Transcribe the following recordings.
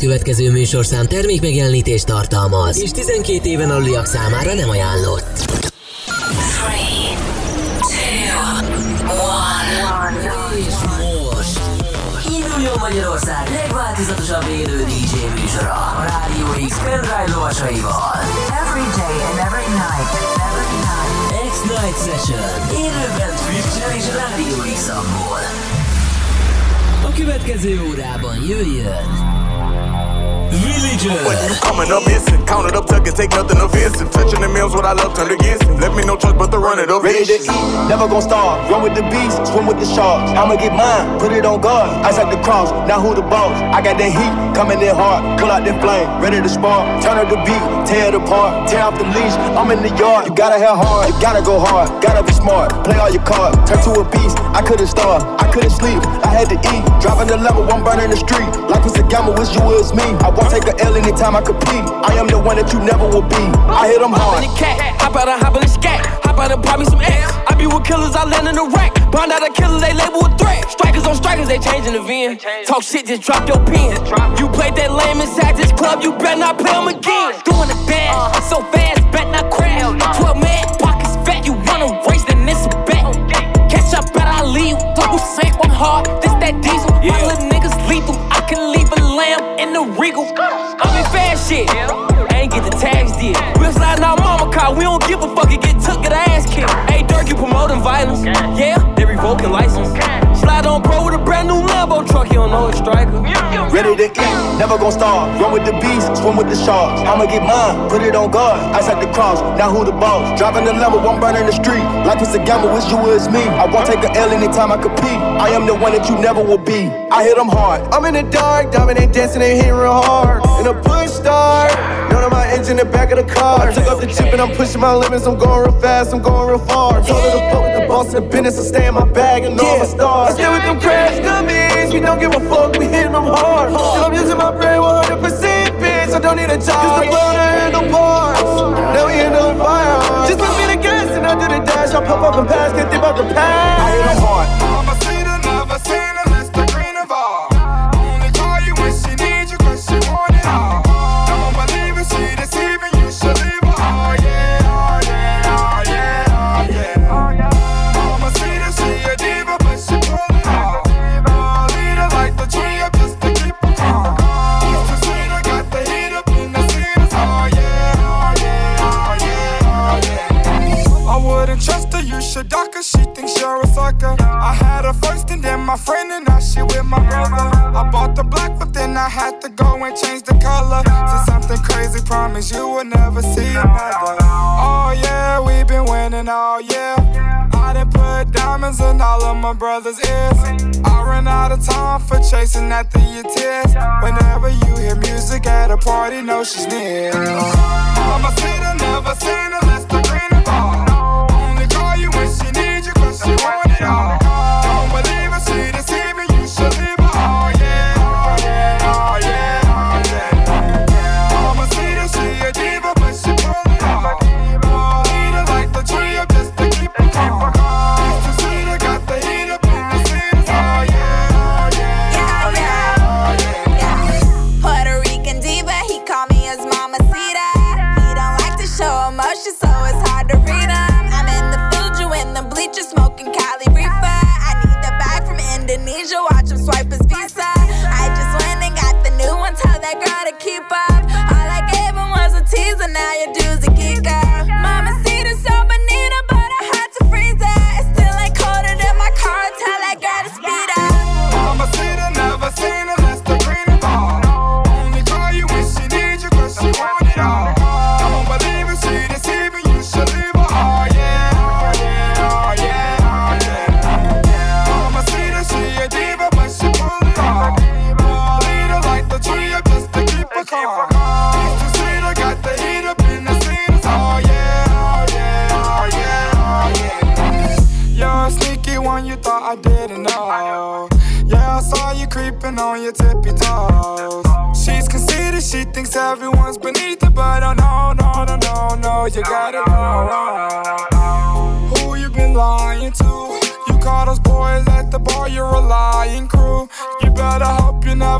következő műsorszám termék megjelenítést tartalmaz, és 12 éven aluliak számára nem ajánlott. 3, 2, 1. És most induljon Magyarország legváltozatosabb élő DJ műsora a Rádió X pendrive lovasaival. Every day and every night. Every night. X-Night Session. Élőben Twitch-en és Rádió X-amból. A következő órában jöjjön Villager. Coming up missing, count it up, tuck it, take nothing offensive. Touching the mills, what I love, turn against me. Let me no choice but to run it up. Ready to eat, never gon' starve. Run with the beast, swim with the sharks. I'ma get mine, put it on guard. At the cross, now who the boss? I got that heat, coming in hard. Pull out that flame, ready to spark. Turn up the beat, tear it apart. Tear off the leash, I'm in the yard. You gotta have hard, you gotta go hard. Gotta be smart, play all your cards. Turn to a beast, I couldn't starve, I couldn't sleep. I had to eat, Driving the level, one burning the street. Life is a gamble, wish you was me. I won't take a L anytime I compete. I am the one that you never will be. I hit them hard. Hop in the cat, hop out and hop in the scat. Hop out and pop me some ass. I be with killers, I land in the rack. Bond out a killer, they label a threat. Strikers on strikers, they changing the VN. Talk shit, just drop your pen. You played that lame inside this club, you better not play them again. Uh. Doing the dance, uh-huh. so fast, bet not crash. 12 man, pockets fat, you wanna race, then it's a bet. Catch up, bet I leave. Double sink on hard, this that diesel. My little niggas lethal, I can leave a lamb in the regal. I'm in fast shit, I did. We're sliding out mama car, we don't give a fuck, it get took, get ass kicked. Hey, Dirk, you promoting violence? Yeah, they revoking license. Slide on pro with a brand new Lambo truck, you don't know a striker. Ready to eat, never gon' starve. Run with the beast, swim with the sharks. I'ma get mine, put it on guard. At the cross, now who the boss? Driving the level, one burning the street. Life is a gamble, wish you or it's me. I won't take a L anytime I compete. I am the one that you never will be. I hit them hard. I'm in the dark, dominant dancing, they hitting real hard. In a push start, none of my engine in the back of the car. I took off the chip and I'm pushing my limits. I'm going real fast, I'm going real far. Told her to fuck with the boss of the business, so stay in my bag and all my stars. I stay with them crash dummies, we don't give a fuck, we hitting them hard. And I'm using my brain 100% bitch, I don't need a job. Just to blow the handle parts. Now we in the fire. Just put me the gas and I do the dash. I pop up and pass, can't think about the past. I hit them hard. Never seen her, never seen her, then my friend, and now she with my brother. I bought the black, but then I had to go and change the color to something crazy. Promise you will never see another. Oh yeah, we've been winning all year. I done put diamonds in all of my brother's ears. I run out of time for chasing after your tears. Whenever you hear music at a party, know she's near. Mama said I never seen her less the green of. Only call you when she need you, cause she want it all.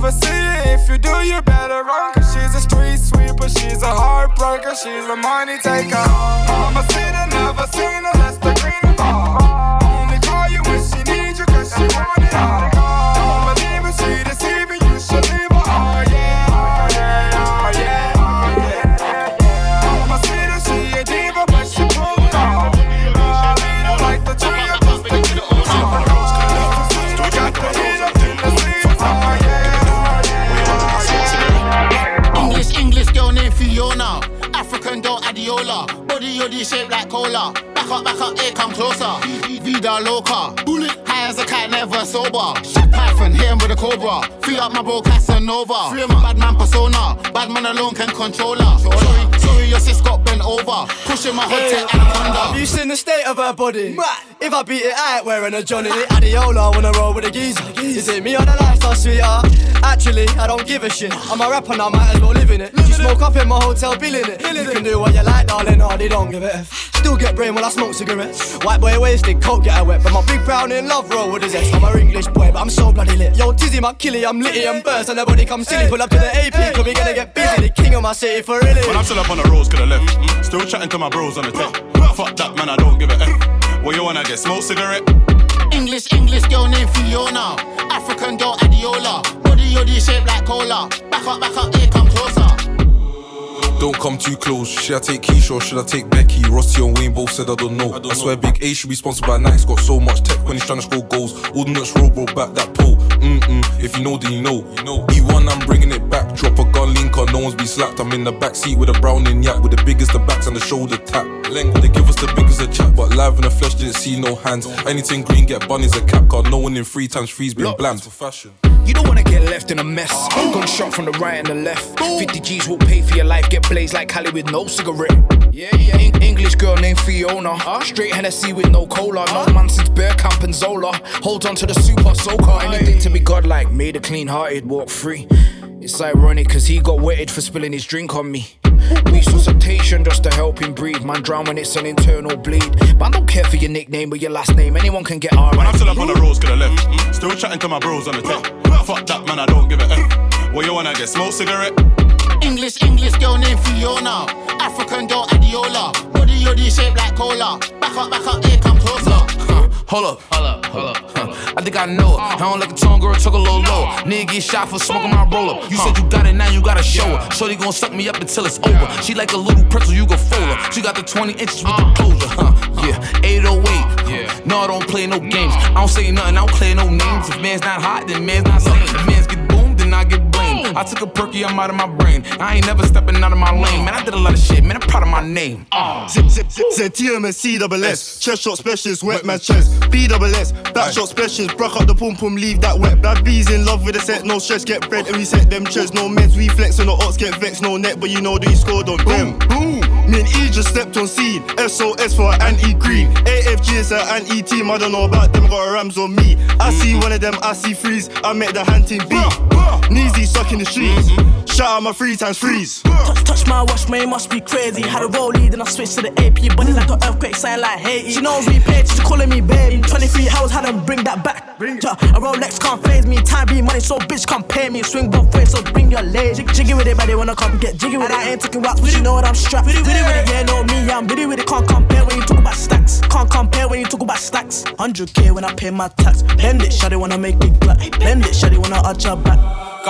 Hope you never see it. If you do, you better run. Cause she's a street sweeper, she's a heartbreaker, she's a money taker. Mama said I Back up, back up, here come closer. Vida loca. Bullet. High as a cat, never sober. Shit Python, hit him with a cobra. Free up my bro Casanova. Free my bad man persona. Bad man alone can control her. Sorry, sorry, your sis got bent over. Pushing my hot tech anaconda. You seen the state of her body? If I beat it, I ain't wearing a Johnny. Adiola when I wanna roll with a geezer. Is it me or the lifestyle, sweetheart? Actually, I don't give a shit. I'm a rapper now, might as well live in it. You smoke up in my hotel, billing it. You can do what you like, darling, or they don't give a F. Still get brain while I smoke cigarettes. White boy wasted, coke get her wet. But my big brown in love roll with a zest. I'm a English boy, but I'm so bloody lit. Yo, Tizzy, my killie, I'm litty and burst. And nobody come silly. Pull up to the AP, cause we gonna get busy. The king of my city for really. When I'm still up on the roads, could have left. Still chatting to my bros on the tech. Fuck that, man, I don't give a F. What you wanna get? Smoke cigarette? English, English girl named Fiona. African girl Adiola. Body yoddy shaped like cola. Back up, back up, here come closer. Don't come too close. Should I take Keisha or should I take Becky? Rossi and Wayne both said I don't know. I, swear Big A should be sponsored by Nike's got so much tech when he's trying to score goals. All the nuts roll, bro, back that pole. Mm-mm, if you know, then you know. You know. E1, I'm bringing it back. Drop a gun link on, no one's be slapped. I'm in the back seat with a brown browning yak with the biggest of backs and the shoulder tap. Length, they give us the biggest of chat, but live in the flesh didn't see no hands. Anything green, get bunnies a cap card. No one in three times three's been bland for fashion. You don't wanna get left in a mess. Gunshot from the right and the left. 50 G's will pay for your life. Get blazed like Cali with no cigarette. Yeah, yeah. En- English girl named Fiona. Straight Hennessy with no cola. No man since Bear Camp and Zola. Hold on to the super soaker. Anything to be godlike. Made a clean hearted, walk free. It's ironic cause he got wetted for spilling his drink on me. Resuscitation just to help him breathe. Man, drown when it's an internal bleed. But I don't care for your nickname or your last name. Anyone can get R. When I'm still up on the roads, could have left. Still chatting to my bros on the tech. Fuck that, man, I don't give a F. What you wanna get? Smoke cigarette? English, English girl named Fiona. African girl Adiola. Body yoddy shaped like cola. Back up, back up, here come closer. Hold up, hold up, hold up. Huh. I think I know it. I don't like a tongue girl, took a little low. Nigga get shot for smoking my roll up. You said you got it, now you gotta show her. Shorty gon' suck me up until it's over. She like a little pretzel, you can fold her. She got the 20 inches with the uh. closure, huh? Uh. Yeah, 808. Yeah. No, I don't play no games. I don't say nothing, I don't play no names. If man's not hot, then man's not saying. If man's get I took a perky, I'm out of my brain. I ain't never stepping out of my lane. Man, I did a lot of shit, man. I'm proud of my name. Uh. Zip, zip, zip, zip, TMSC double S. Chest shot specialist, wet man chest. B double S, back shot specialist. Broke up the pum pum, leave that wet. Bad bees in love with a set, no stress, get bread. And we set them chest, no meds. We flex on the odds, get vexed, no net, but you know that he scored on them. Boom. Me and E just stepped on scene. SOS for an anti green. AFG is an anti team, I don't know about them, got a Rams on me. I see one of them, I see freeze. I met the hand team B. Kneesy stuck in the streets. Shout out my three times freeze. Touch, touch my watch, man, it must be crazy. Had a roll lead, then I switched to the AP. Body like an earthquake, sign like Haiti. She knows me, paid, she's calling me baby. 23 hours, had to bring that back. Yeah, a Rolex can't phase me. Time be money, so bitch can't pay me. Swing both ways, so bring your legs. Jiggy with it, but they wanna come get jiggy with it. I ain't taking raps, but you know what I'm strapped. It, with it, yeah, know me, I'm bitty with it. Can't compare when you talk about stacks. Can't compare when you talk about stacks. 100k when I pay my tax. Bend it, shawty wanna make it black. Bend it, shawty wanna arch her back.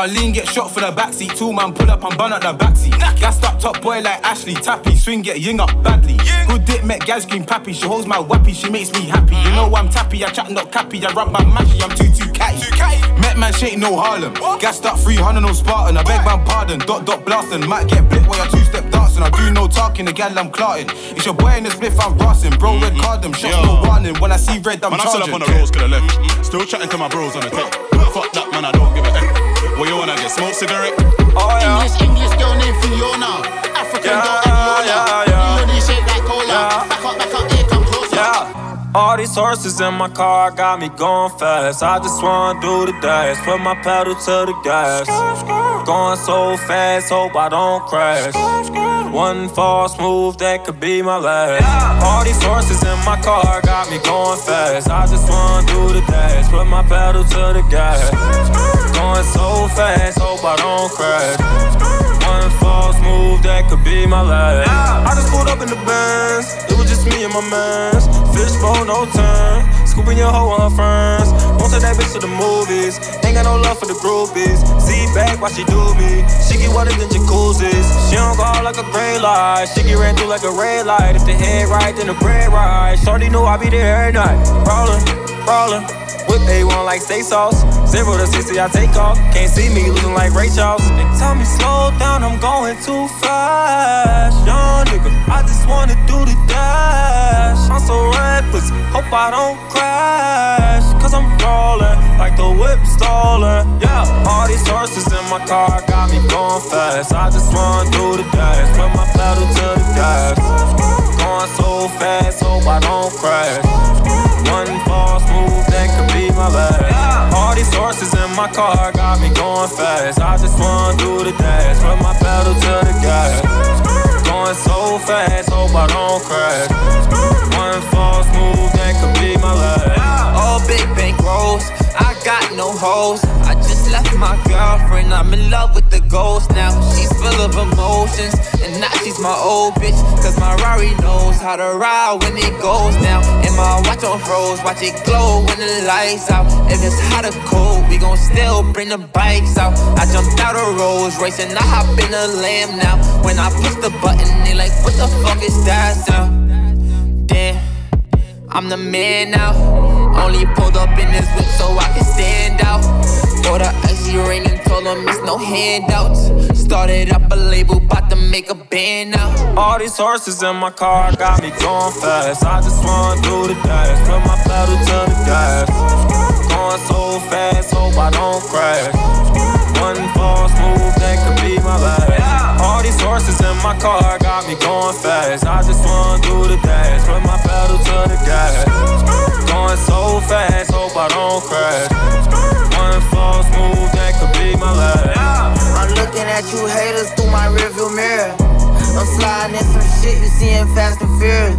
Got get shot for the backseat. Two man pull up and burn up the backseat. Gassed up top boy like Ashley Tappy. Swing get ying up badly. Good dick met gas scream pappy. She holds my wappy, she makes me happy. You know I'm tappy, I chat not cappy. I rub my mashy, I'm too too catty. Met man shake no Harlem. Gassed up 300 no Spartan. I beg man pardon. Dot dot blasting. Might get blit while you two step dancing. I do no talking, the gal I'm clarting. It's your boy in the spliff, I'm rossing. Bro, red mm-hmm. card them. Shots no warning. When I see red, I'm When I'm still charging. up on the roads, could left. Still chatting to my bros on the tech. Fuck that, man, I don't give a F. What you wanna get? Smoke cigarette? Oh, English, English girl named Fiona. African girl Adiola. Body yoddy shaped like cola. Back up, back up, here come closer. Yeah. All these horses in my car got me going fast. I just wanna do the dash, put my pedal to the gas. Going so fast, hope I don't crash. One false move that could be my last. All these horses in my car got me going fast. I just wanna do the dash, put my pedal to the gas. Going so fast, hope I don't crash. One false move that could be my last. I just pulled up in the Benz. It was just me and my mans. Fishbowl, no turn. Scooping your hoe on her friends. Won't take that bitch to the movies. Ain't got no love for the groupies. See back while she do me. She get wetter than jacuzzis. She don't go out like a gray light. She get ran through like a red light. If the head right, then the bread right. Shorty know I be there every night. Rollin', rollin'. Whip A1 like steak sauce. Zero to 60, I take off. Can't see me looking like Ray Charles. They tell me slow down, I'm going too fast. Young nigga, I just wanna do the dash. I'm so reckless, hope I don't crash. Cause I'm rolling like the whip stolen. Yeah, all these horses in my car got me going fast. I just wanna do the dash. Put my pedal to the gas. Going so fast, hope I don't crash. One false move that could be my last. Horses in my car got me going fast. I just wanna do the dash, put my pedal to the gas. Going so fast, hope I don't crash. One false move that could be my last. All big bank rolls, I got no hoes. I just left my girlfriend, I'm in love with the ghost now. She's full of emotions, and now she's my old bitch. Cause my Rari knows how to ride when it goes down. And my watch on froze, watch it glow when the lights out. If it's hot or cold, we gon' still bring the bikes out. I jumped out of Rolls Royce and I hop in a lamb now. When I push the button, they like, what the fuck is that sound? Damn. I'm the man now. Only pulled up in this whip so I can stand out. Bought a icy ring and told them it's no handouts. Started up a label, bout to make a band now. All these horses in my car got me going fast. I just wanna do the dash, put my pedal to the gas. Going so fast, hope I don't crash. One false move that could be my last. My car got me going fast. I just wanna do the dash, put my pedal to the gas. Going so fast, hope I don't crash. One false move that could be my last. I'm looking at you haters through my rearview mirror. I'm sliding in some shit you see in Fast and Furious.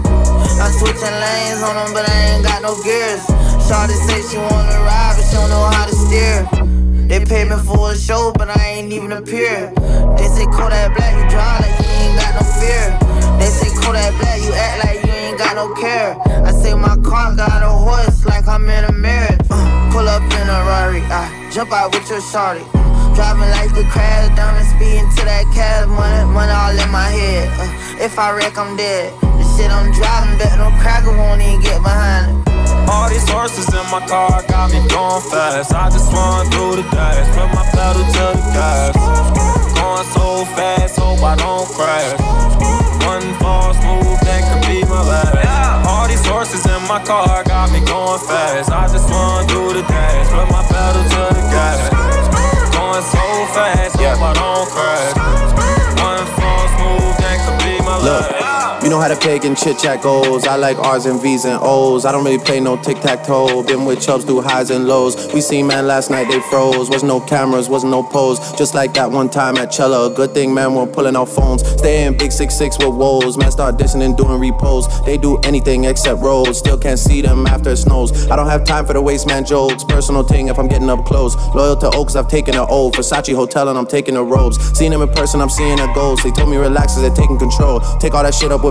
I'm switching lanes on them, but I ain't got no gears. Shawty say she wanna ride, but she don't know how to steer. They pay me for a show, but I ain't even appear. They say Kodak Black, you dry like you ain't got no fear. They say Kodak Black, you act like you ain't got no care. I say my car got a horse like I'm in a marriage. Uh, pull up in a Rari, I jump out with your shawty. Uh, driving like the crash, diamond speeding to that cash, money, money all in my head. Uh, if I wreck, I'm dead. The shit I'm driving, bet no cracker won't even get behind it. All these horses in my car got me going fast. I just wanna do the dash, put my pedal to the gas. Going so fast, hope I don't crash. One false move that could be my last. All these horses in my car got me going fast. I just wanna do the dash, put my pedal You know how the pagan chit chat goes. I like R's and V's and O's. I don't really play no tic tac toe. Been with chubs through highs and lows. We seen man last night, they froze. Wasn't no cameras, wasn't no pose. Just like that one time at Chella. Good thing man weren't pulling out phones. Stay in big six six with woes. Man start dissing and doing repos. They do anything except rolls. Still can't see them after it snows. I don't have time for the waste man jokes. Personal thing if I'm getting up close. Loyal to Oaks, I've taken an O. Versace Hotel and I'm taking the robes. Seeing them in person, I'm seeing a ghost. They told me relax as they're taking control. Take all that shit up with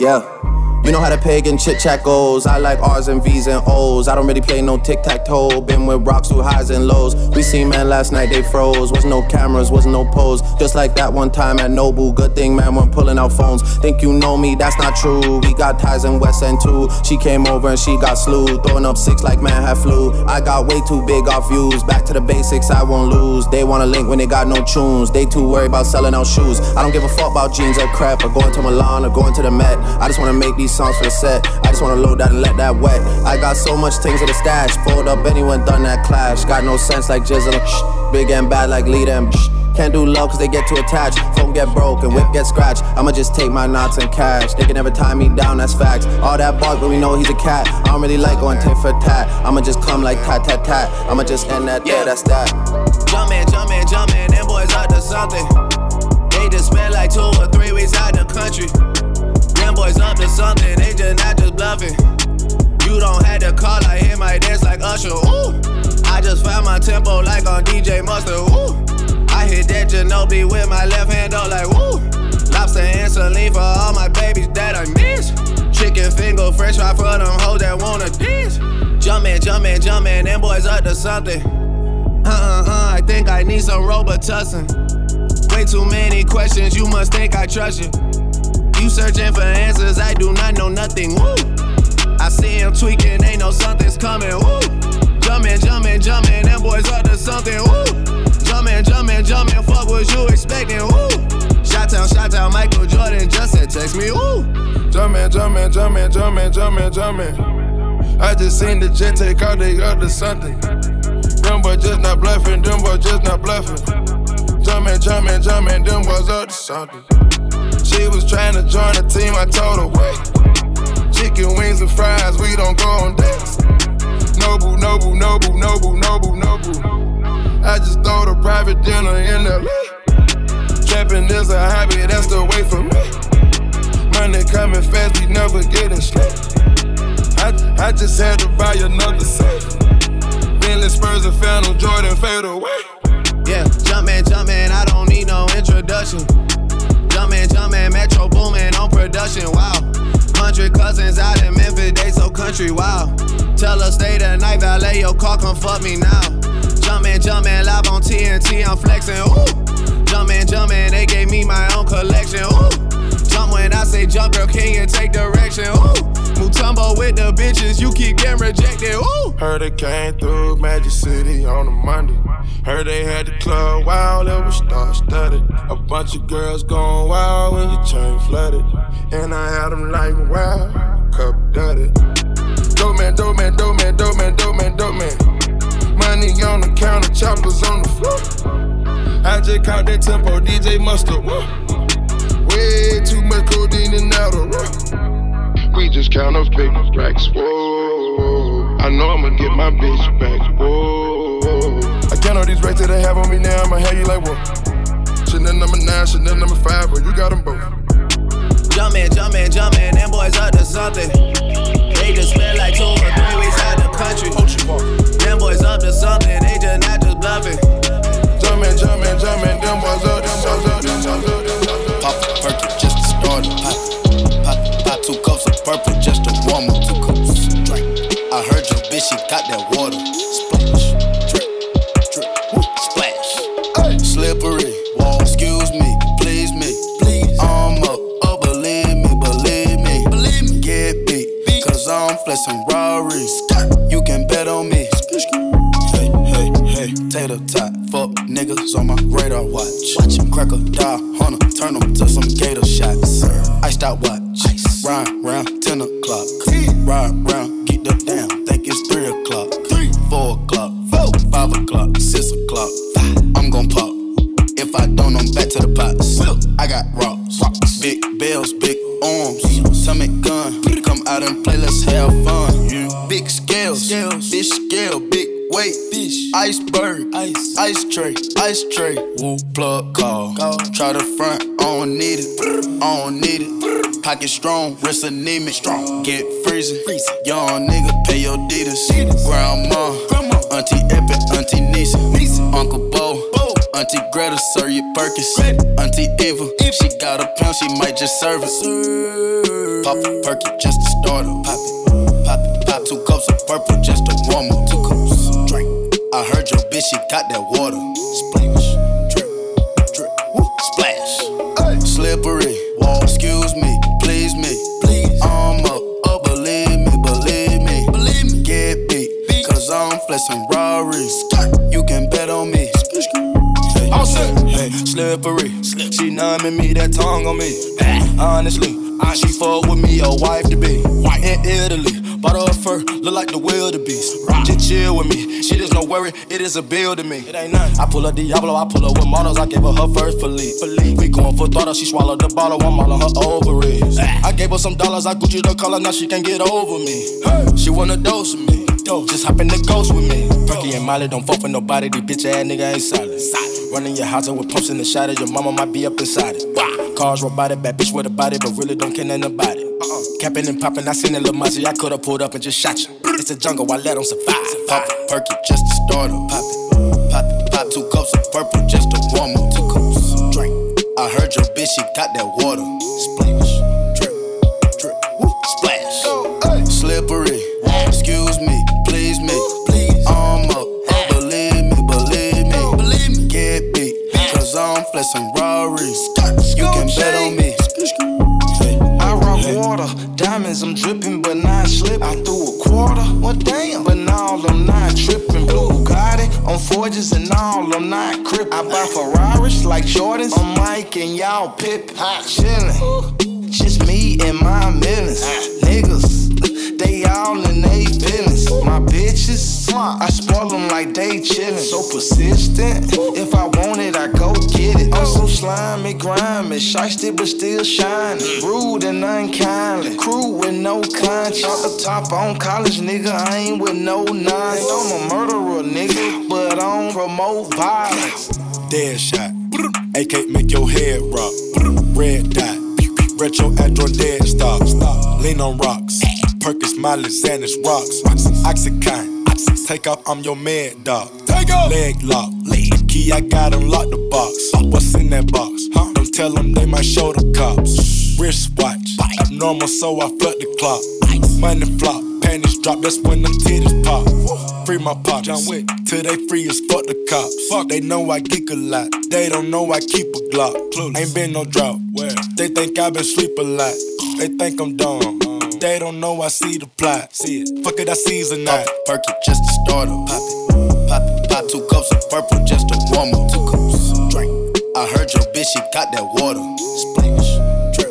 Yeah. You know how the pagan chit chat goes. I like R's and V's and O's. I don't really play no tic tac toe. Been with rocks through highs and lows. We seen man last night, they froze. Was no cameras, was no pose. Just like that one time at Nobu. Good thing, man, we're pulling out phones. Think you know me, that's not true. We got ties in West End too. She came over and she got slew. Throwing up six like man had flu. I got way too big off views. Back to the basics, I won't lose. They wanna link when they got no tunes. They too worried about selling out shoes. I don't give a fuck about jeans or crap. Or going to Milan or going to the Met. I just wanna make these songs for the set. I just wanna load that and let that wet. I got so much things in the stash. Fold up anyone done that clash. Got no sense like Jizzle. Shh. Big and bad like lead them. Shh. Can't do love cause they get too attached. Phone get broke and whip get scratched. I'ma just take my knots and cash. They can never tie me down, that's facts. All that bark, but we know he's a cat. I don't really like going tit for tat. I'ma just come like tat tat tat. I'ma just end that there, that's that. Jumpin', jumpin', jumpin', them boys up to something. They just spent like two or three weeks out the country. Them boys up to something, they just not just bluffing. You don't have to call, I hit my dance like Usher. Ooh, I just found my tempo like on DJ Mustard. Ooh, I hit that Ginobili with my left hand, up like woo. Lobster and saline for all my babies that I miss. Chicken finger, fresh fry for them hoes that wanna dance. Jumpin', jumpin', jumpin', them boys up to something. Uh uh uh, I think I need some Robitussin. Way too many questions, you must think I trust you. You searching for answers, I do not know nothing. Woo! I see him tweaking, ain't no something's coming. Woo! Jumpin', jumpin', jumpin', them boys up to something. Woo! Jumpin', jumpin', jumpin', fuck what you expecting. Woo! Shot town, shot town, Michael Jordan just said text me. Woo! Jumpin', jumpin', jumpin', jumpin', jumpin', jumpin'. I just seen the jet take out, they up to something. Them boys just not bluffing, them boys just not bluffing. Jumpin', jumpin', jumpin', them boys up to something. She was trying to join the team, I told her wait. Chicken wings and fries, we don't go on dates. Noble, noble, noble, noble, noble, noble. I just throw a private dinner in LA. Trapping is a hobby, that's the way for me. Money coming fast, we never getting slow. I, I just had to buy another safe. Bentley Spurs and Phantom Jordan fade away. Yeah, jumpin', jumpin', I don't need no introduction. Jumpin', jumpin', Metro boomin' on production, wow. Hundred cousins out in Memphis, they so country, wow. Tell her stay the night, valet your car, come fuck me now. Jumpin', jumpin', live on TNT, I'm flexin', ooh. Jumpin', jumpin', they gave me my own collection, ooh. Jump when I say jump, girl, can you take direction, ooh. Mutombo with the bitches, you keep getting rejected, ooh. Heard it came through Magic City on a Monday. Heard they had the club wild, it was star studded. A bunch of girls going wild when your chain flooded. And I had them like wow, cup dirty. Dope man, dope man, dope man, dope man, dope man, dope man. Money on the counter, choppers on the floor. I just caught that tempo, DJ Mustard. Whoa. Way too much codeine and out of rock. We just count up big racks. Whoa. I know I'ma get my bitch back. Whoa. I count all these racks that they have on me now. I'ma have you like whoa. Chanel number nine, Chanel number five, but you got them both. Jumpin', jumpin', jumpin', them boys up to something. They just spent like two or three weeks out the country. Them boys up to something, they just not just bluffing. Jumpin', jumpin', jumpin', them boys up, them boys up, them boys up, them boys up. Pop a perky just to start it. Pop, pop, pop two cups of purple just to warm up. Two cups, drink. I heard your bitch, she got that water. Splash, I'm flexing Rari. You can bet on me. Hey, hey, hey, tater tot, fuck niggas on my radar watch. Watch 'em crack a die, hunter, turn 'em to some gator shots. Iced out watch, ride round 10 o'clock. Ride round, get the down, think it's 3 o'clock. 3, 4 o'clock, 5 o'clock, 6 o'clock. I'm gon' pop. If I don't, I'm back to the pots. I got rocks, big bells, big arms. Tummy gun, out and play, let's have fun. Big scales, fish scale, big weight, fish, iceberg, ice, ice tray, ice tray. Woo, plug call. call. Try the front, I don't need it, I don't need it. Pocket strong, wrist anemic, strong. Get freezing, freezing. Young nigga, pay your deeders. Grandma, auntie Epic, auntie Nisa, Uncle Bo, Auntie Greta, serve you Perkins. Auntie Eva, if she got a pound, she might just serve it. Pop a perky just to start her. Pop it, pop it, pop two cups of purple just to warm up. Two cups, drink. I heard your bitch, she got that water. Splash, drip, drip, woo, splash. Slippery, wall, excuse me, please me. Please, I'm up, oh, believe me, believe me. Believe me, get beat, cause I'm flexing Rarries. You can bet. All set. Hey, slippery. She numbing me, that tongue on me. Honestly, she fuck with me, a wife to be. In Italy, bought her a fur, look like the wildebeest. Just chill with me, shit is no worry, it is a bill to me. It ain't nothing. I pull up Diablo, I pull up with models, I gave her her first Philippe. We going for throttle, she swallowed the bottle, I'm all on her ovaries. I gave her some dollars, I Gucci the color, now she can't get over me. She wanna dose with me. Just hop in the ghost with me. Perky and Molly don't fuck with nobody. These bitch ass nigga ain't solid. Running your house with pumps in the shadow. Your mama might be up inside it. Cars robotic, bad bitch with a body, but really don't care nothing about it. Capping and popping, I seen a little Mozzie. I could've pulled up and just shot you. It's a jungle, I let them survive. Pop a perky just to start her. Pop it, pop it, pop two cups of purple just to warm up. Two cups, drink. I heard your bitch, she got that water. Splash, I'm. You can bet on me. I rock water, diamonds, I'm dripping, but not slipping. I threw a quarter, well damn, but now I'm not tripping. Blue Bugatti on forges and all, I'm not crippin'. I buy Ferraris like Jordans, I'm Mike and y'all Pip. Chillin', just me and my millions. I spoil them like they chillin'. So persistent, if I want it, I go get it. I'm so slimy, grimy, shiesty but still shining. Rude and unkindly, crew with no conscience. Off the top on college, nigga, I ain't with no nines. I'm a murderer, nigga, but I don't promote violence. Dead shot. AK make your head rock. Red dot. Retro Android dead stop. Lean on rocks. Perkins, Miley, Xanax, rocks. Oxycontin. Take off, I'm your mad dog. Take off. Leg lock. Key, I got unlock the box. What's in that box? Huh? Don't tell them they might show the cops. Wristwatch. Abnormal, so I flood the clock. Money flop. Panties drop, that's when them titties pop. Free my pops. John Wick. Till they free as fuck the cops. Fuck, they know I geek a lot. They don't know I keep a Glock. Ain't been no drought. Where? They think I been sleep a lot. They think I'm dumb. They don't know I see the plot. See it. Fuck it, I season that. it, just to start her. Pop it, pop it, pop two cups of purple just to warm up. Two cups, drink. I heard your bitch, she got that water. Splash, drip,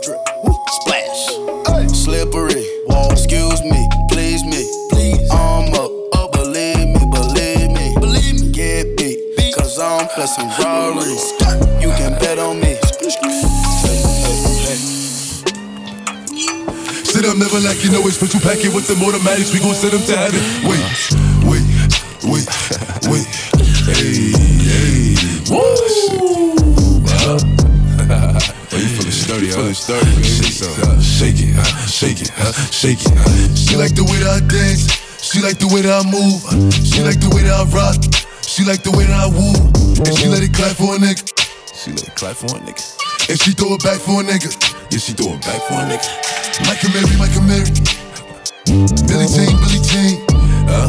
drip, woo, splash. Slippery, wall, excuse me, please me. Please, I'm up, oh believe me, believe me. Believe me, get beat, cause I'm flexing Rarries. You can bet on me. Sit up, never like you know it's special packet with the automatics. We gon' send them to heaven. Wait, wait, wait, wait. Hey, hey. Woo! Oh, you feeling sturdy, huh? Feeling sturdy, baby. Shake it, huh? shake it, huh? shake it, huh? She like the way that I dance. She like the way that I move. She like the way that I rock. She like the way that I woo. And she let it clap for a nigga. She let it clap for a nigga. And she throw it back for a nigga. Yeah, she throw it back for a nigga. Michael Mary, Michael Mary. Billie Jean, Billie Jean. Uh,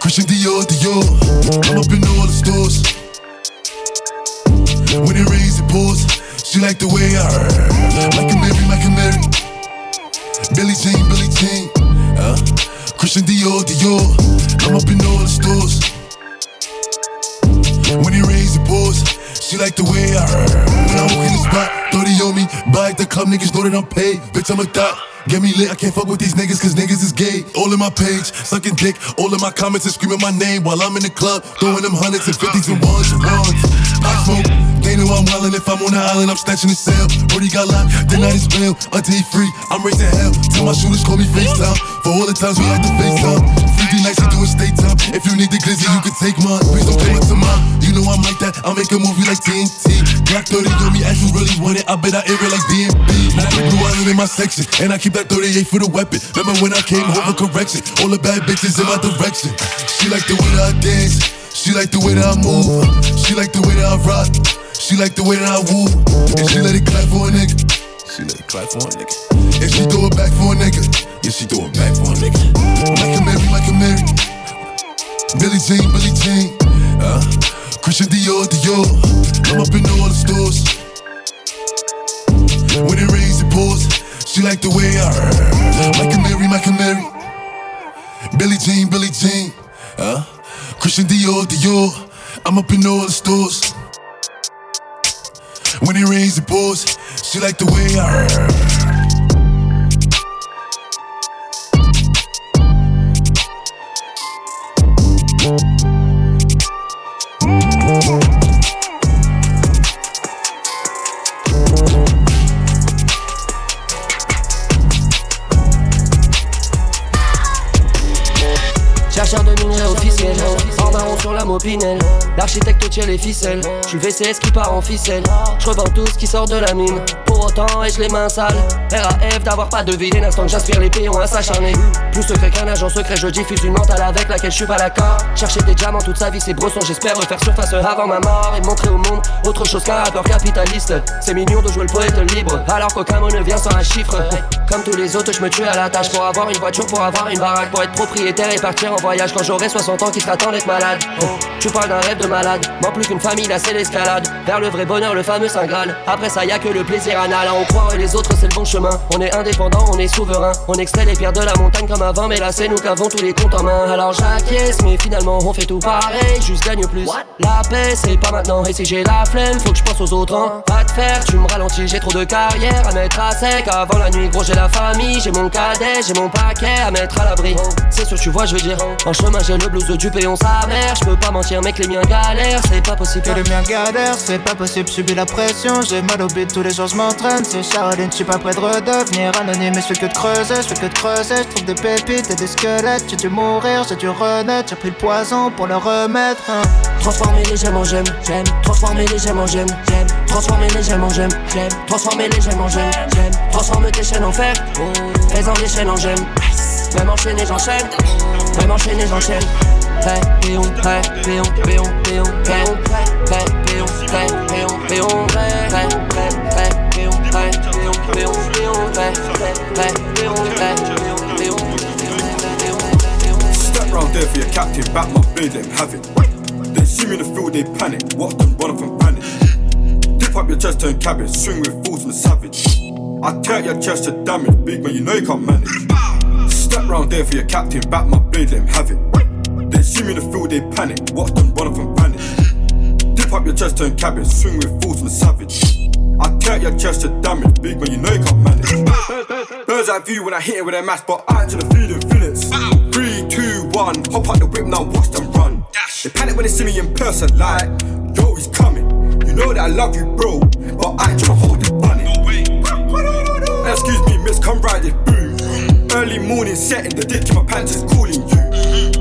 Christian Dior, Dior. I'm up in all the stores. When it rains, it pours. She like the way I heard. Michael Mary, Michael Mary. Billie Jean, Billie Jean. Uh, Christian Dior, Dior. I'm up in all the stores. When it rains, it pours. She like the way I. When I walk in the spot, 30 on me. Buy at the club, niggas know that I'm paid. Bitch, I'm a thot. Get me lit, I can't fuck with these niggas cause niggas is gay. All in my page, sucking dick. All in my comments and screaming my name while I'm in the club. Throwing them hundreds and fifties and ones and ones. I smoke. They know I'm wildin' if I'm on the island, I'm snatching the cell. Brody got locked, the night is bail. Until he free, I'm raising hell. Tell my shooters call me FaceTime. For all the times we had to FaceTime. 50 do a state. If you need the glizzy, you can take mine. Please don't it to mine. You know I'm like that. I'll make a movie like TNT. Black 30 on me, as you really want it. I bet I air it like DMB. Now I island in my section. And I keep that 38 for the weapon. Remember when I came home for correction? All the bad bitches in my direction. She like the way that I dance. She She like the way that I move. She like the way that I rock. She like the way that I woo. And she let it clap for a nigga. She it clap for a nigga. And she throw it back for a nigga. Yeah, she throw it back for a nigga. Like a Mary, like a Mary. Billie Jean, Billie Jean. Uh, Christian Dior, Dior. I'm up in all the stores. When it rains, it pours. She like the way I Like a Mary, like a Mary. Billie Jean, Billie Jean. Uh, Christian Dior, Dior. I'm up in all the stores. When it rains, it pours. She like the way I Chercheur de minerais officiel, en marron sur la mopinelle. Tire les ficelles, je suis VCS qui part en ficelle. Je revends tout ce qui sort de la mine, pour autant ai-je les mains sales? RAF d'avoir pas deviné l'instant que j'aspire les péons à s'acharner. Plus secret qu'un agent secret, je diffuse une mentale avec laquelle je suis pas d'accord. Chercher des diamants toute sa vie, c'est brosson, j'espère refaire surface avant ma mort et montrer au monde autre chose qu'un rappeur capitaliste. C'est mignon de jouer le poète libre, alors qu'aucun mot ne vient sans un chiffre. Comme tous les autres, je me tue à la tâche pour avoir une voiture, pour avoir une baraque, pour être propriétaire et partir en voyage quand j'aurai 60 ans qui sera temps d'être malade. Oh, tu parles d'un rêve de malade, moins plus qu'une famille, là c'est l'escalade. Vers le vrai bonheur, le fameux Saint Graal. Après ça, y a que le plaisir anal. On croit et les autres, c'est le bon chemin. On est indépendant, on est souverain. On extrait les pierres de la montagne comme avant, mais là c'est nous qui avons tous les comptes en main. Alors j'acquiesce, mais finalement on fait tout pareil, juste gagne plus. La paix, c'est pas maintenant. Et si j'ai la flemme, faut que je pense aux autres. Hein. Pas de faire, tu me ralentis, j'ai trop de carrière à mettre à sec. Avant la nuit, gros, j'ai la famille, j'ai mon cadet, j'ai mon paquet à mettre à l'abri. C'est sûr, tu vois, je veux dire. En chemin, j'ai le blues de péon sa mère. Je peux pas mentir, mec, les miens galèrent, c'est pas possible. Que les miens galèrent, c'est pas possible, subis la pression. J'ai mal au bide, tous les jours je m'entraîne. C'est Charline, je suis pas prêt de redevenir anonyme. Je fais que de creuser, je fais que de creuser. Je trouve des pépites et des squelettes. J'ai dû mourir, j'ai dû renaître. J'ai pris le poison pour le remettre. hein. Transformer les gemmes en j'aime. Transformer en gemmes, j'aime. Transformer en gemmes, j'aime. Transformer en gemmes, j'aime. Transforme tes chaînes en fer, fais-en des chaînes en gemmes. Même enchaîné, j'enchaîne. Même enchaîné, j'enchaîne. Step round there for your captain, back my blade, have it. They see me in the field, they panic. Watch them run off and vanish. Dip up your chest, turn cabbage. Swing with fools and savage. I tear your chest to damage. Big man, you know you can't manage. Step round there for your captain, back my blade, have it. They see me in the field, they panic. Watch them run off and vanish. Dip up your chest, turn cabbage. Swing with fools and savage. I tear your chest to damage. Big man, you know you can't manage. Birds eye view when I hit it with a mask, but I to the feeling feelings. Three, two, one, hop out the whip now, watch them run. They panic when they see me in person, like, yo, he's coming. You know that I love you, bro, but I ain't tryna hold it bunny. Excuse me, miss, come ride this boom. Early morning setting, the dick in my pants is calling you.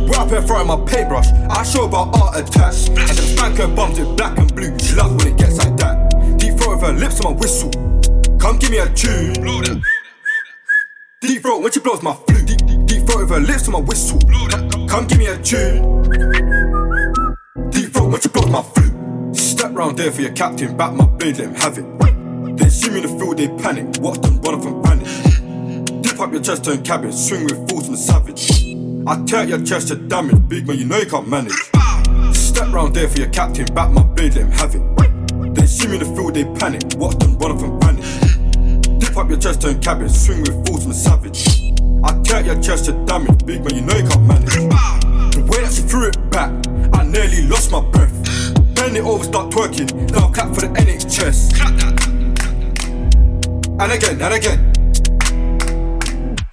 We're up here throwing my paintbrush. I show about art attack. And them spanker bums in black and blue. She love when it gets like that. Deep throat with her lips on my whistle. Come give me a tune. Deep throat when she blows my flute. Deep, deep, deep throat with her lips on my whistle. Come, give me a tune. Deep throat when she blows my flute. Step round there for your captain, back my blade, let him have it. They see me in the field, they panic. Watch them run off and vanish. Dip up your chest, turn cabbage. Swing with fools and savage. I tear your chest to damage. Big man, you know you can't manage. Step round there for your captain, back my blade, let him have it. They see me in the field, they panic. Watch them run off and vanish. Dip up your chest, turn cabbage. Swing with fools and savage. I tear your chest to damage. Big man, you know you can't manage. The way that she threw it back, I nearly lost my breath. Bend it over, start twerking. Now clap for the NHS. And again, and again.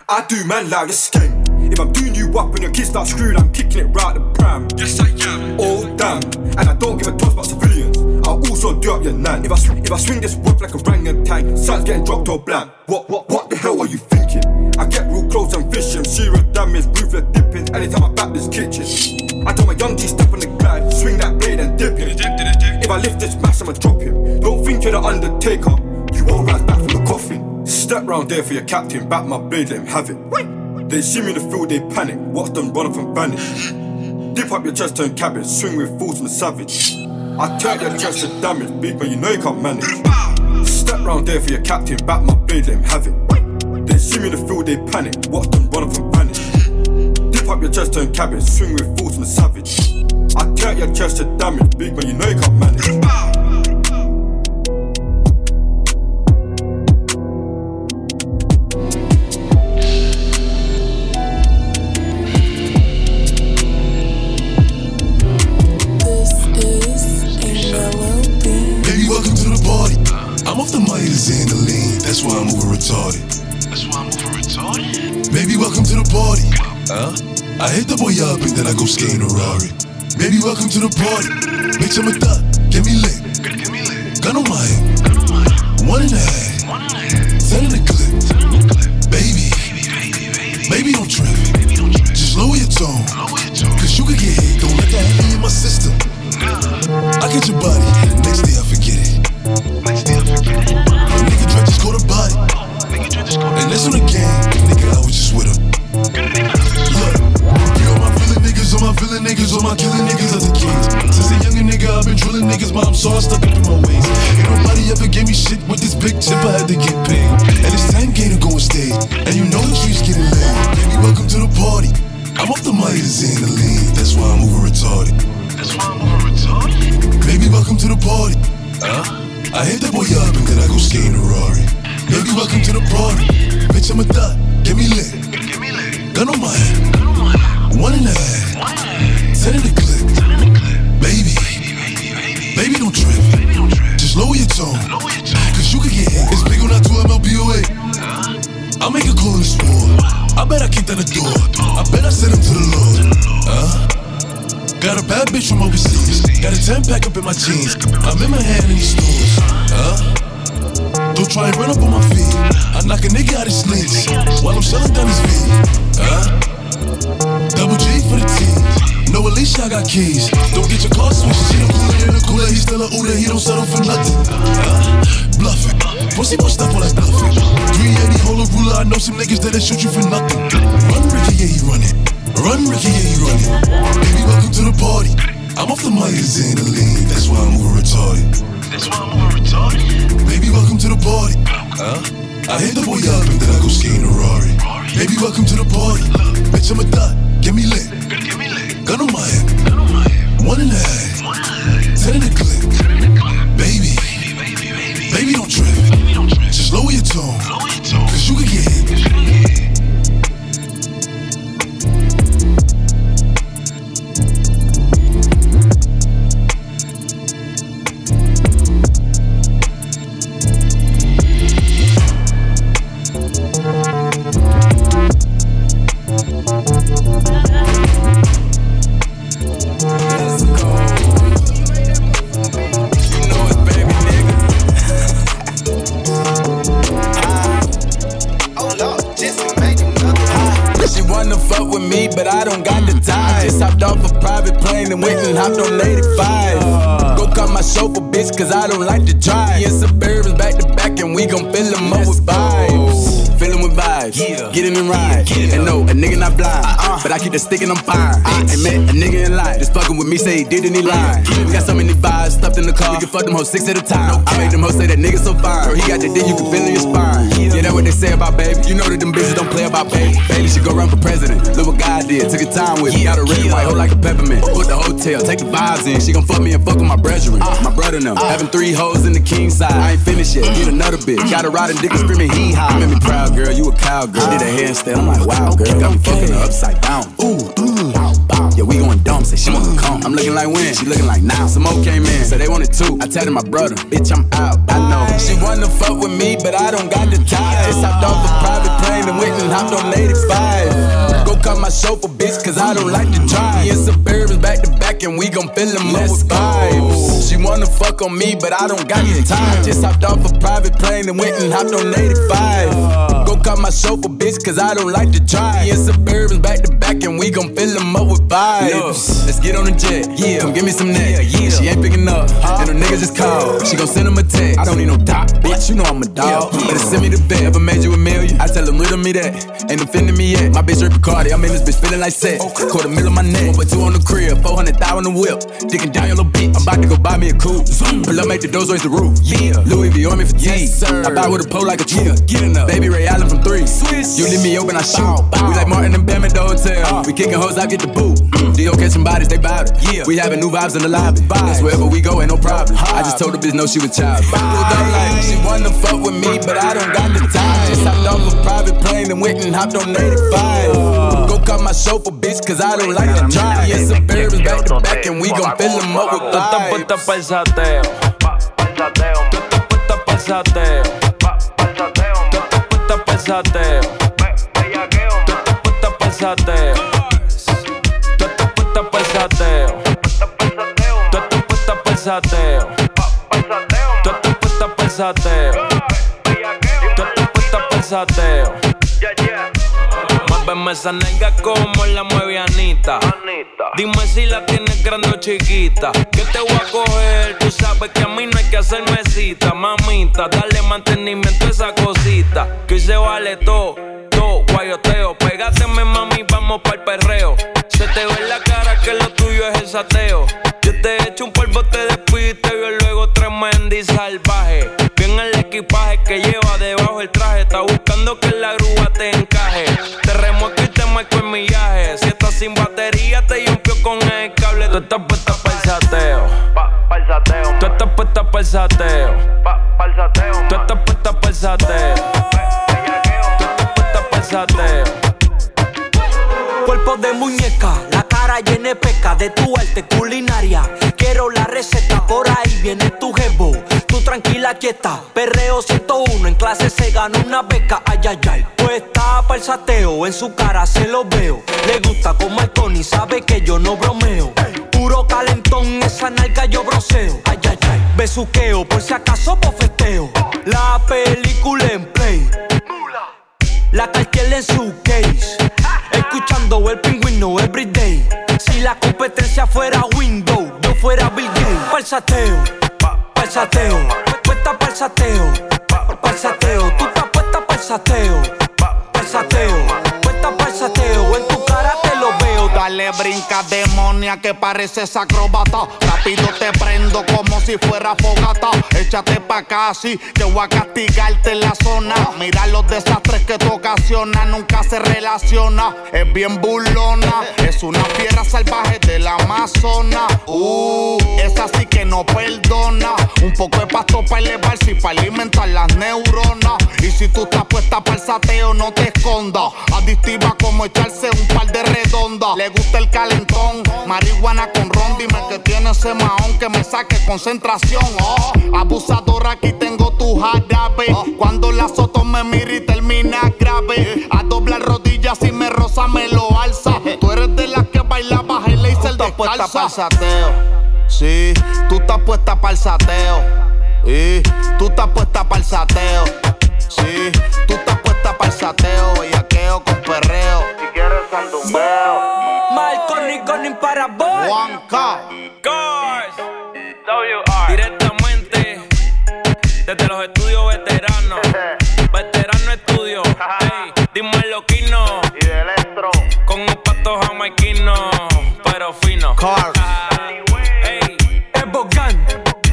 I do man loud, this game. If I'm doing you up and your kids start screwing, I'm kicking it right the pram. Yes, I am. Oh, damn. And I don't give a toss about civilians. I'll also do up your nan. If I, swing, if I swing this whip like a orangutan, sun's getting dropped or blam. What, what, what the hell are you thinking? I get real close and fishing. Zero damage, ruthless dipping. Anytime I back this kitchen. I tell my young G step on the glide, swing that blade and dip it. If I lift this mass, I'ma drop him. Don't think you're the undertaker. You won't rise back from the coffin. Step round there for your captain, back my blade, let him have it. They see me in the field, they panic. Watch them run off and vanish. Dip up your chest, turn cabbage, swing with fools from savage. I turn your chest to damage, big man, you know you can't manage. Step round there for your captain, back my blade, let him have it. They see me in the field, they panic, watch them run up and vanish. Dip up your chest, turn cabbage, swing with fools from savage. I turn your chest to damage, big man, you know you can't manage. Retarded. That's why I'm over retarded. Baby, welcome to the party. Huh? I hit the boy up and then I go skating a Rari. Baby, welcome to the party. Bitch, I'm a thot, get me lit. Gun on my head. One and a half. Ten in the clip. Baby. Baby, baby, baby. don't trip. Just lower your tone. Cause you could get hit. Don't let that be in my system. I get your body. Next day I forget it. Jeans. In my hand in these stores. Huh? Don't try and run up on my feet. I knock a nigga out his sleeves while I'm selling down his feet. Huh? Double G for the team. No, at least I got keys. Don't get your car switched. She don't cooler in the cooler. He's still a Uda. He don't settle for nothing. Huh? Bluffing. Pussy won't stop all that bluffing. 380 hold a ruler. I know some niggas that'll shoot you for nothing. Run, Ricky, yeah, he running. Run, Ricky, yeah, he running. Baby, welcome to the party. I'm off the Myers the welcome to the party. Bitch, I'm a thot, but I keep me, say he did and he lied. We got so many vibes stuffed in the car. We can fuck them hoes six at a time. I made them hoes say that nigga so fine. Girl, he got the D, you can feel in your spine. Yeah, that what they say about baby. You know that them bitches don't play about baby. Baby should go run for president. Look what God did. Took a time with me. Got a red and white hoe like a peppermint. Book the hotel, take the vibes in. She gon' fuck me and fuck with my brethren. Uh-huh. My brother and them. Having three hoes in the king side. I ain't finished yet. Get another bitch. Got a riding dick and screaming hee haw. Made me proud, girl. You a cowgirl. Did a handstand. I'm like, wow, girl. Got me fucking her upside down. Ooh, ooh. Yeah, we going dumb. Say she wanna come. I'm looking like when? She looking like now. Some more came in. So they wanted two. I tell my brother, bitch, I'm out. I know. She wanna fuck with me, but I don't got the time. Just hopped off a private plane and went and hopped on 85. Go cut my chauffeur, bitch, cause I don't like to drive. Me and Suburbans back to back, and we gon' fill them up with vibes. She wanna fuck on me, but I don't got the time. Just hopped off a private plane and went and hopped on 85. Go call my chauffeur, bitch, cause I don't like to drive. Me and Suburbans back to back, and we gon' fill them up with vibes. Let's get on the jet, yeah. Come give me some neck, yeah. She ain't picking up, and them niggas just call. She gon' send them a text. I don't need no dot, bitch, you know I'm a dog. Better send me the bet, ever made you a million. I tell them, riddle me that. Ain't offending me yet. My bitch Rick Cardi, I'm in this bitch feeling like set. Quarter middle of my neck, one two on the crib, 400,000 on the whip. Digging down your little bitch, I'm about to go buy me a coupe. Pull up, make the doors raise the roof. Yeah, Louis V on me for yes, sir. I buy with a pole like a tree. Yeah, get enough. Baby Ray Allen from three. Swiss. You leave me open, I shoot. Bow, bow. We like Martin and Bam at the hotel. Uh. We kicking hoes, I get the boot. D.O. catching bodies, they bout it. Yeah. We having new vibes in the lobby. Vibes. wherever we go, ain't no problem. I just told the bitch no, she was child. Like she wanna fuck with me, but I don't got the time. Just hopped off a private plane and went and hopped on 85. Uh. Go call my chauffeur, bitch, cause I don't like to drive. Yeah, Suburbans back to back, and we gon' fill them up with vibes. Tú estás puesta pa'l sateo. Tú estás puesta pa'l sateo. pasateo. Tú estás puesta pasateo. Tú estás puesta pasateo. Tú estás puesta pasateo. Tú estás puesta pasateo. Tú estás puesta. Muéveme esa nega como la mueve Anita. Dime si la tienes grande o chiquita. Que te voy a coger, tú sabes que a mí no hay que hacerme cita. Mamita, dale mantenimiento a esa cosita. Que hoy se vale todo, todo, guayoteo. Pégateme, mami, vamos pa'l perreo. Se te ve en la cara que lo tuyo es el sateo. Yo te echo un polvo, te despido y te veo luego tremenda y salvaje. Bien el equipaje que lleva debajo el traje. Está buscando que la grúa sin batería, te limpio con el cable. Tú estás puesta para el sateo. Pa'l sateo. Tú estás puesta para el sateo. Pa'l sateo. Tú estás puesta para el sateo. Tú estás puesta para el sateo. Cuerpo de muñeca, la cara llena de peca de tu arte culinaria. Quiero la receta, por ahí viene tu tranquila, quieta, perreo 101. En clase se gana una beca, ay, ay, ay. Pues está para el sateo, en su cara se lo veo. Le gusta como el Tony, sabe que yo no bromeo. Puro calentón, esa nalga yo broceo. Ay, ay, ay. Besuqueo, por si acaso bofeteo. La película en play. La cartier en su case. Escuchando el pingüino everyday. Si la competencia fuera Windows, yo fuera Bill Gates. Pa'l sateo, pa'l sateo. Puesta pa'l sateo, pa'l sateo. Tú estás puesta pa'l sateo, Dale brinca demonia que pareces acrobata. Rápido te prendo como si fuera fogata. Échate pa' acá, sí, que voy a castigarte en la zona. Mira los desastres que tú ocasionas, nunca se relaciona. Es bien burlona, es una fiera salvaje del Amazonas. Uh, esa sí que no perdona. Un poco de pasto para elevarse y para alimentar las neuronas. Y si tú estás puesta para el sateo, no te escondas. Adictiva como echarse un par de redondas. Gusta el calentón, marihuana con ron. Dime que tiene ese mahón que me saque concentración. Oh, abusadora, aquí tengo tu jarabe. Cuando la soto me mira y termina grave. A doblar rodillas y me rosa, me lo alza. Tú eres de las que baila baja y le hice el puesta descalza. pa'l sateo. Sí, tú estás puesta para el sateo. Y tú estás puesta para el sateo. Sí, tú estás puesta para el sateo. Bellaqueo con perreo. Si quieres sandumbeo. Juanca. Cars. Directamente desde los estudios veteranos. Veterano estudio. Hey, dime loquino. Y de electro. Con un pato jamaiquino. Pero fino. Cars. Hey, Es Bogan,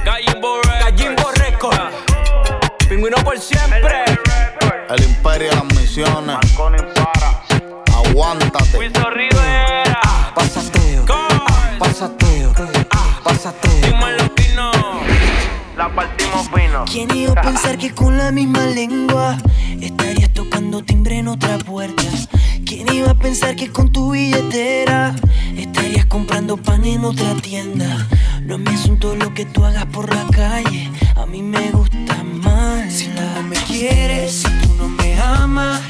Gallin Borre. Gallin Borreco. Pingüino por siempre. El imperio de las misiones. Aguántate. Wilson Rivera. Pa'l sateo. Dime loquino. La partimos fino. ¿Quién iba a pensar que con la misma lengua estarías tocando timbre en otra puerta? ¿Quién iba a pensar que con tu billetera estarías comprando pan en otra tienda? No es mi asunto lo que tú hagas por la calle, a mí me gusta más. Si tú no me quieres, si tú no me amas,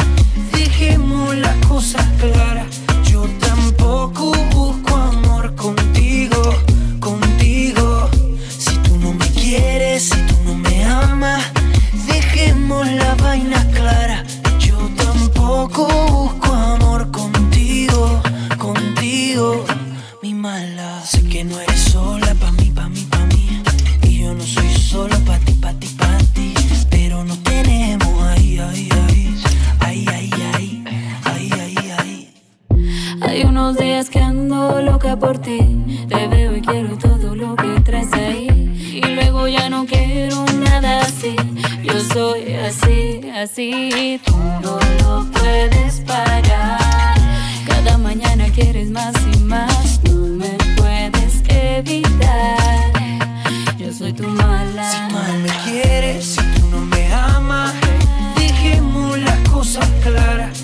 dejemos las cosas claras. Yo tampoco busco amor tenemos la vaina clara. Yo tampoco busco amor contigo, contigo. Mi mala, sé que no eres sola pa' mí, pa' mí, pa' mí. Y yo no soy solo pa' ti, pa' ti, pa' ti. Pero no tenemos ahí, ahí, ahí. Ahí, ahí, ahí. Ahí, ahí, ahí. Hay unos días que ando loca por ti. Te veo y quiero todo así, tú no lo puedes parar. Cada mañana quieres más y más, no me puedes evitar. Yo soy tu mala. Si no me quieres, si tú no me amas, dejemos las cosas claras.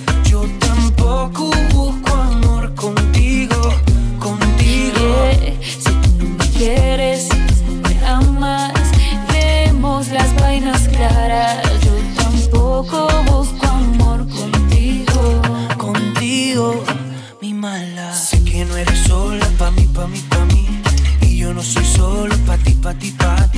Yo tampoco busco amor contigo. contigo, mi mala. Sé que no eres sola pa' mí, pa' mí, pa' mí. Y yo no soy solo pa' ti, pa' ti, pa' ti.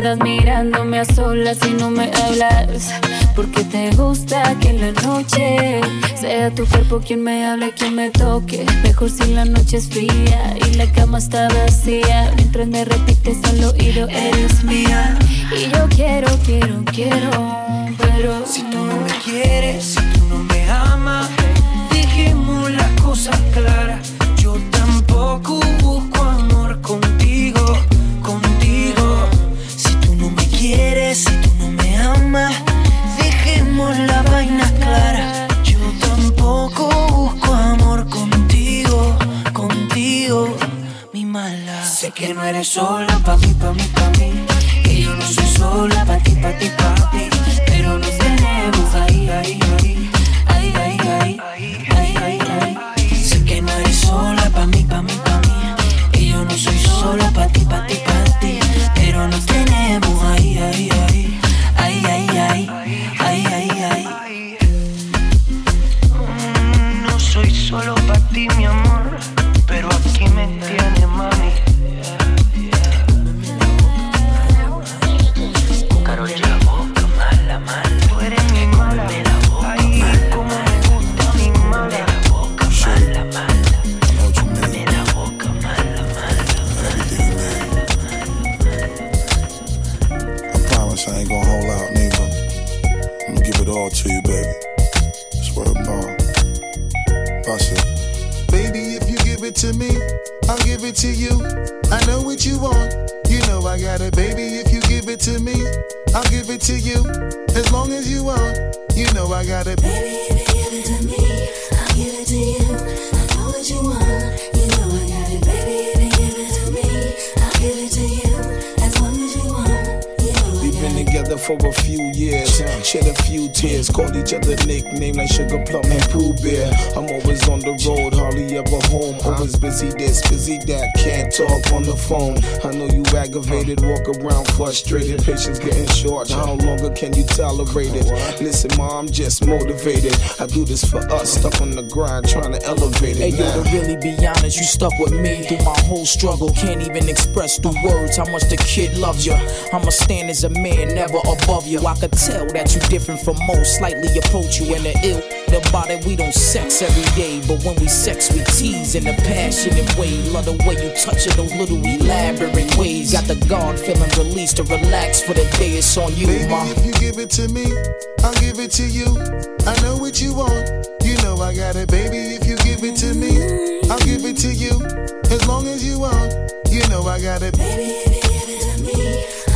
Quedas mirándome a solas y no me hablas. Porque te gusta que en la noche sea tu cuerpo quien me hable, quien me toque. Mejor si la noche es fría y la cama está vacía. Mientras me repites al oído, eres mía. Y yo quiero, quiero, quiero. Pero Si tú no me quieres, sola pa' mí, pa' mí, pa' mí. Que yo no soy sola pa' ti, pa' ti, pa' was busy this, busy that talk on the phone. I know you aggravated, walk around frustrated, patience getting short. How longer can you tolerate it? Listen, ma, I'm just motivated. I do this for us, stuck on the grind, trying to elevate Hey it. yo, to really be honest, you stuck with me through my whole struggle. Can't even express through words how much the kid loves you. I'ma stand as a man, never above you. I could tell that you different from most, slightly approach you in the ill. About it, we don't sex every day, but when we sex, we tease in a passionate way. Love the way you touch it, those little elaborate ways. Got the guard feeling released to relax for the day. It's on you, Baby, ma. if you give it to me, I'll give it to you. I know what you want. You know I got it, baby. If you give it to me, I'll give it to you. As long as you want, you know I got it. Baby, if you give it to me,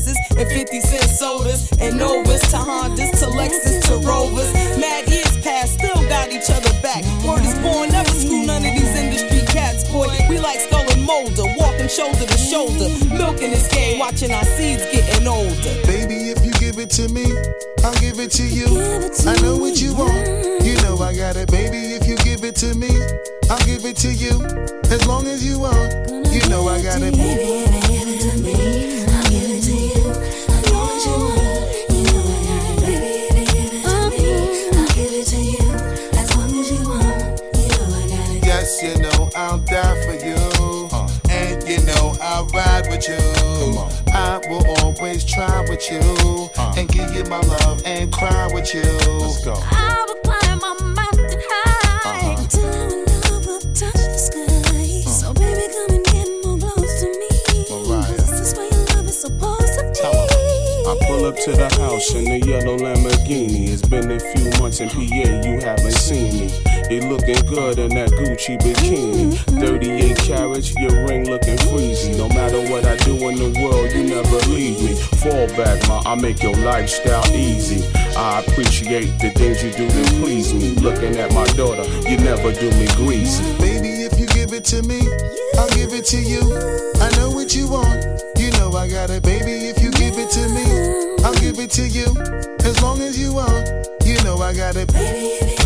buses and 50 cent sodas and Novas to Hondas to Lexus to Rovers. Mad years past, still got each other back. Word is born, never screw none of these industry cats, boy. We like Scully and Mulder, walking shoulder to shoulder, milking this game, watching our seeds getting older. Baby, if you give it it to me, I'll give it to you. I know what you want. You know I got it, baby. If you give it to me, I'll give it to you. As long as you want, you know I got it. Baby, got you know I'll die for you. Uh. And you know I'll ride with you. I will always try with you. Uh. And give you my love and cry with you. Let's go. I will climb a mountain high until our love will touch the sky. Uh. So baby, come and get more close to me. This is where your love is supposed to be. I pull up to the house in the yellow Lamborghini. It's been a few months in PA, you haven't seen me. You looking good in that Gucci bikini. Mm-hmm. 38 carats, your ring looking freezy. No matter what I do in the world, you never leave me. Fall back, ma, I make your lifestyle easy. I appreciate the things you do to please me. Looking at my daughter, you never do me greasy. Baby, if you give it to me, I'll give it to you. I know what you want. You know I got it, baby. If you give it to me, I'll give it to you. As long as you want, you know I got it. Baby,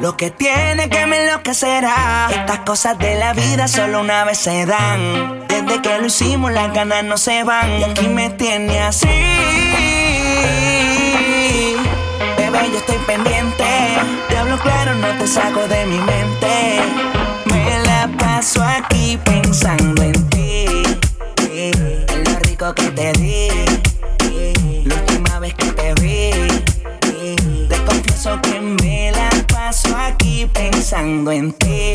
lo que tiene que me enloquecerá. Estas cosas de la vida solo una vez se dan. Desde que lo hicimos las ganas no se van. Y aquí me tiene así. Bebé, yo estoy pendiente. Te hablo claro, no te saco de mi mente. Me la paso aquí pensando en en ti.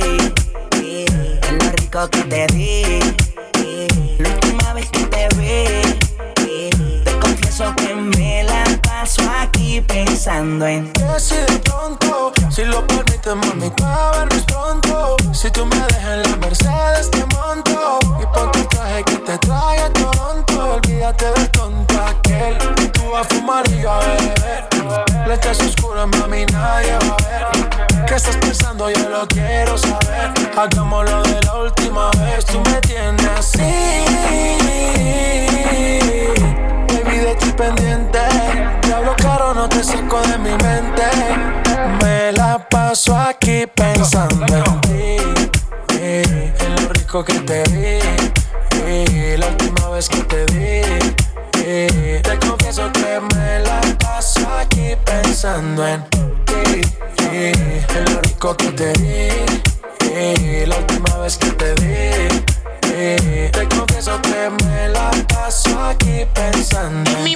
En lo rico que te di. La última vez que te vi. Te confieso que me la paso aquí pensando en ti. Si de pronto, si lo permites, mami, vernos pronto. Si tú me dejas en la Mercedes, te monto. Y ponte el traje que te trae a Toronto. Olvídate del tonto aquel. Tú vas a fumar y a beber. Lentes oscuras, mami, nadie va a ver. ¿Qué estás pensando? Yo lo quiero saber. Hagámoslo de la última vez. Tú me tienes así. Baby, de ti pendiente. Te hablo caro, no te saco de mi mente. Me la paso aquí pensando en ti. En lo rico que te eh, La última vez que te eh, Te confieso que me la paso aquí pensando en ti. En lo rico que te vi. eh, La última vez que te vi. eh, Te confieso que me la paso aquí pensando En mi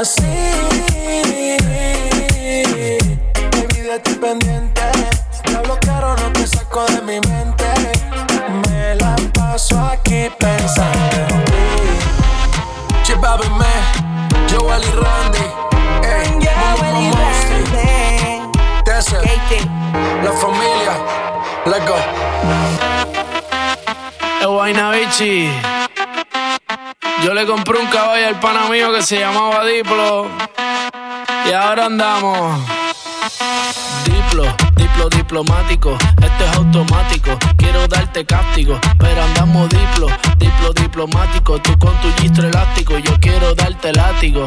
así. Olvídate pendiente. Te hablo no te saco de mi mente. Me la paso aquí pensando en ti. Chip me, Joel y Randy. Hey, Joel y Randy. Tessa, la familia. Let's go. El Guaynabichi. Yo le compré un caballo al pana mío que se llamaba Diplo. Y ahora andamos. Diplo, diplo diplomático, esto es automático. Quiero darte cáptico, pero andamos diplo, diplo diplomático. Tú con tu gistro elástico, yo quiero darte látigo.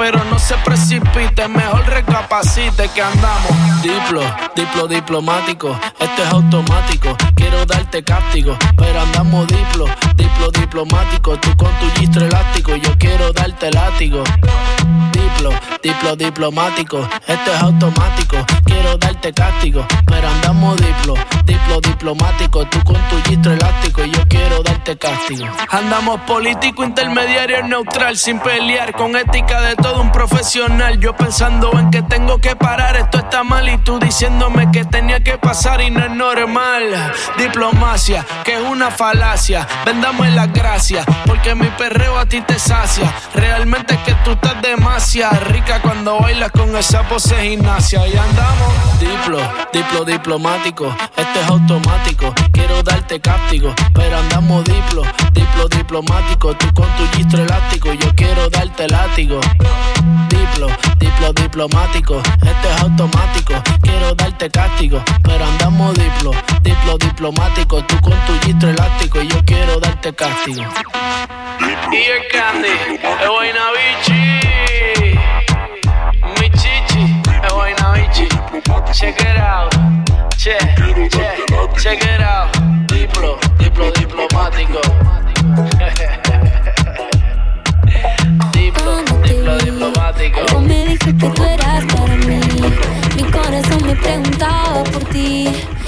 pero no se precipite. Mejor recapacite que andamos. Diplo, diplo diplomático, esto es automático. Quiero darte cáptico, pero andamos diplo, diplo diplomático. Tú con tu gistro elástico, yo quiero darte látigo. Diplo, diplo diplomático, esto es automático. Quiero darte cáptico, pero andamos diplo, diplo diplomático. Tú con tu gistro elástico, yo quiero darte cáptico. Andamos político, intermediario, neutral, sin pelear, con ética de todo un profesional. Yo pensando en que tengo que parar, esto está mal, y tú diciéndome que tenía que pasar y no es normal. Diplomacia, que es una falacia. Vendamos en las gracias, porque mi perreo a ti te sacia. Realmente es que tú estás demasiado rica cuando bailas con esa pose gimnasia. Y andamos diplo, diplo diplomático. Esto es automático. Quiero darte cáptico, pero andamos diplo, diplo diplomático. Tú con tu gistro elástico, yo quiero darte látigo. Diplo, diplo diplomático. Esto es automático. Quiero darte cáptico, pero andamos diplo, diplo diplomático. Tú con tu gistro elástico, yo quiero darte cáptico. Y el candy, es Guaynabichi. Mi chichi, es Guaynabichi. Check it out, check, check, check it out. Diplo, diplo diplomático. Algo me dijo que tú eras para mí. Mi corazón me preguntaba por ti.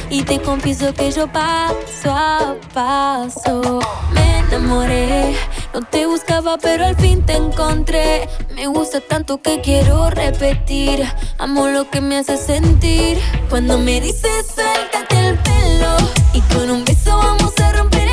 Y te confieso que yo paso a paso me enamoré. No te buscaba, pero al fin te encontré. Me gusta tanto que quiero repetir. Amo lo que me hace sentir. Cuando me dices suéltate el pelo. Y con un beso vamos a romper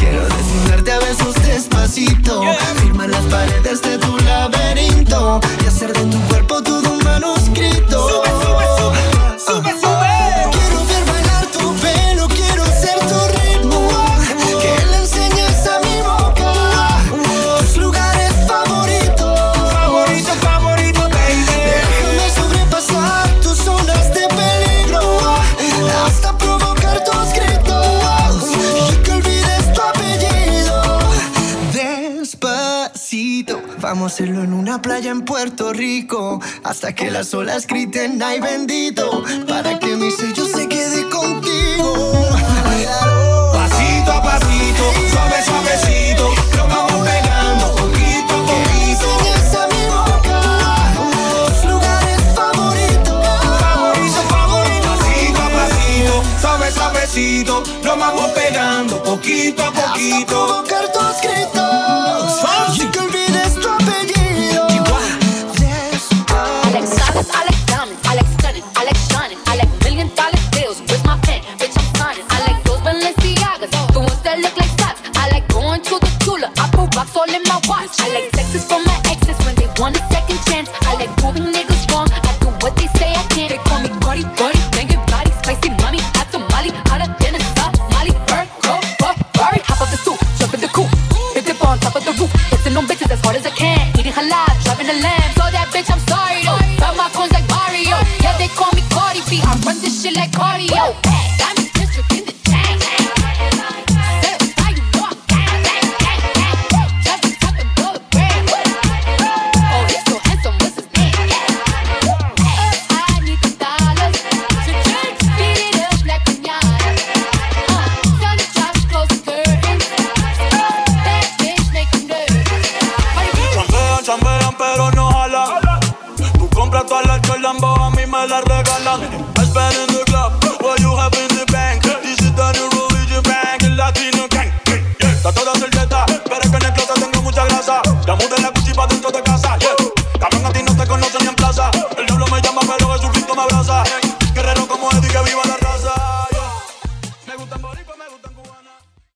Firma las paredes de tu laberinto y hacer de tu cuerpo tu dolor. hacerlo en una playa en Puerto Rico. Hasta que las olas griten, ay bendito. Para que mi sello se quede contigo. Pasito a pasito, suave, suavecito. Lo vamos pegando poquito a poquito. En esos amigos, los lugares favoritos, favoritos favoritos. Pasito a pasito, Suave, suavecito, lo vamos pegando poquito a poquito. One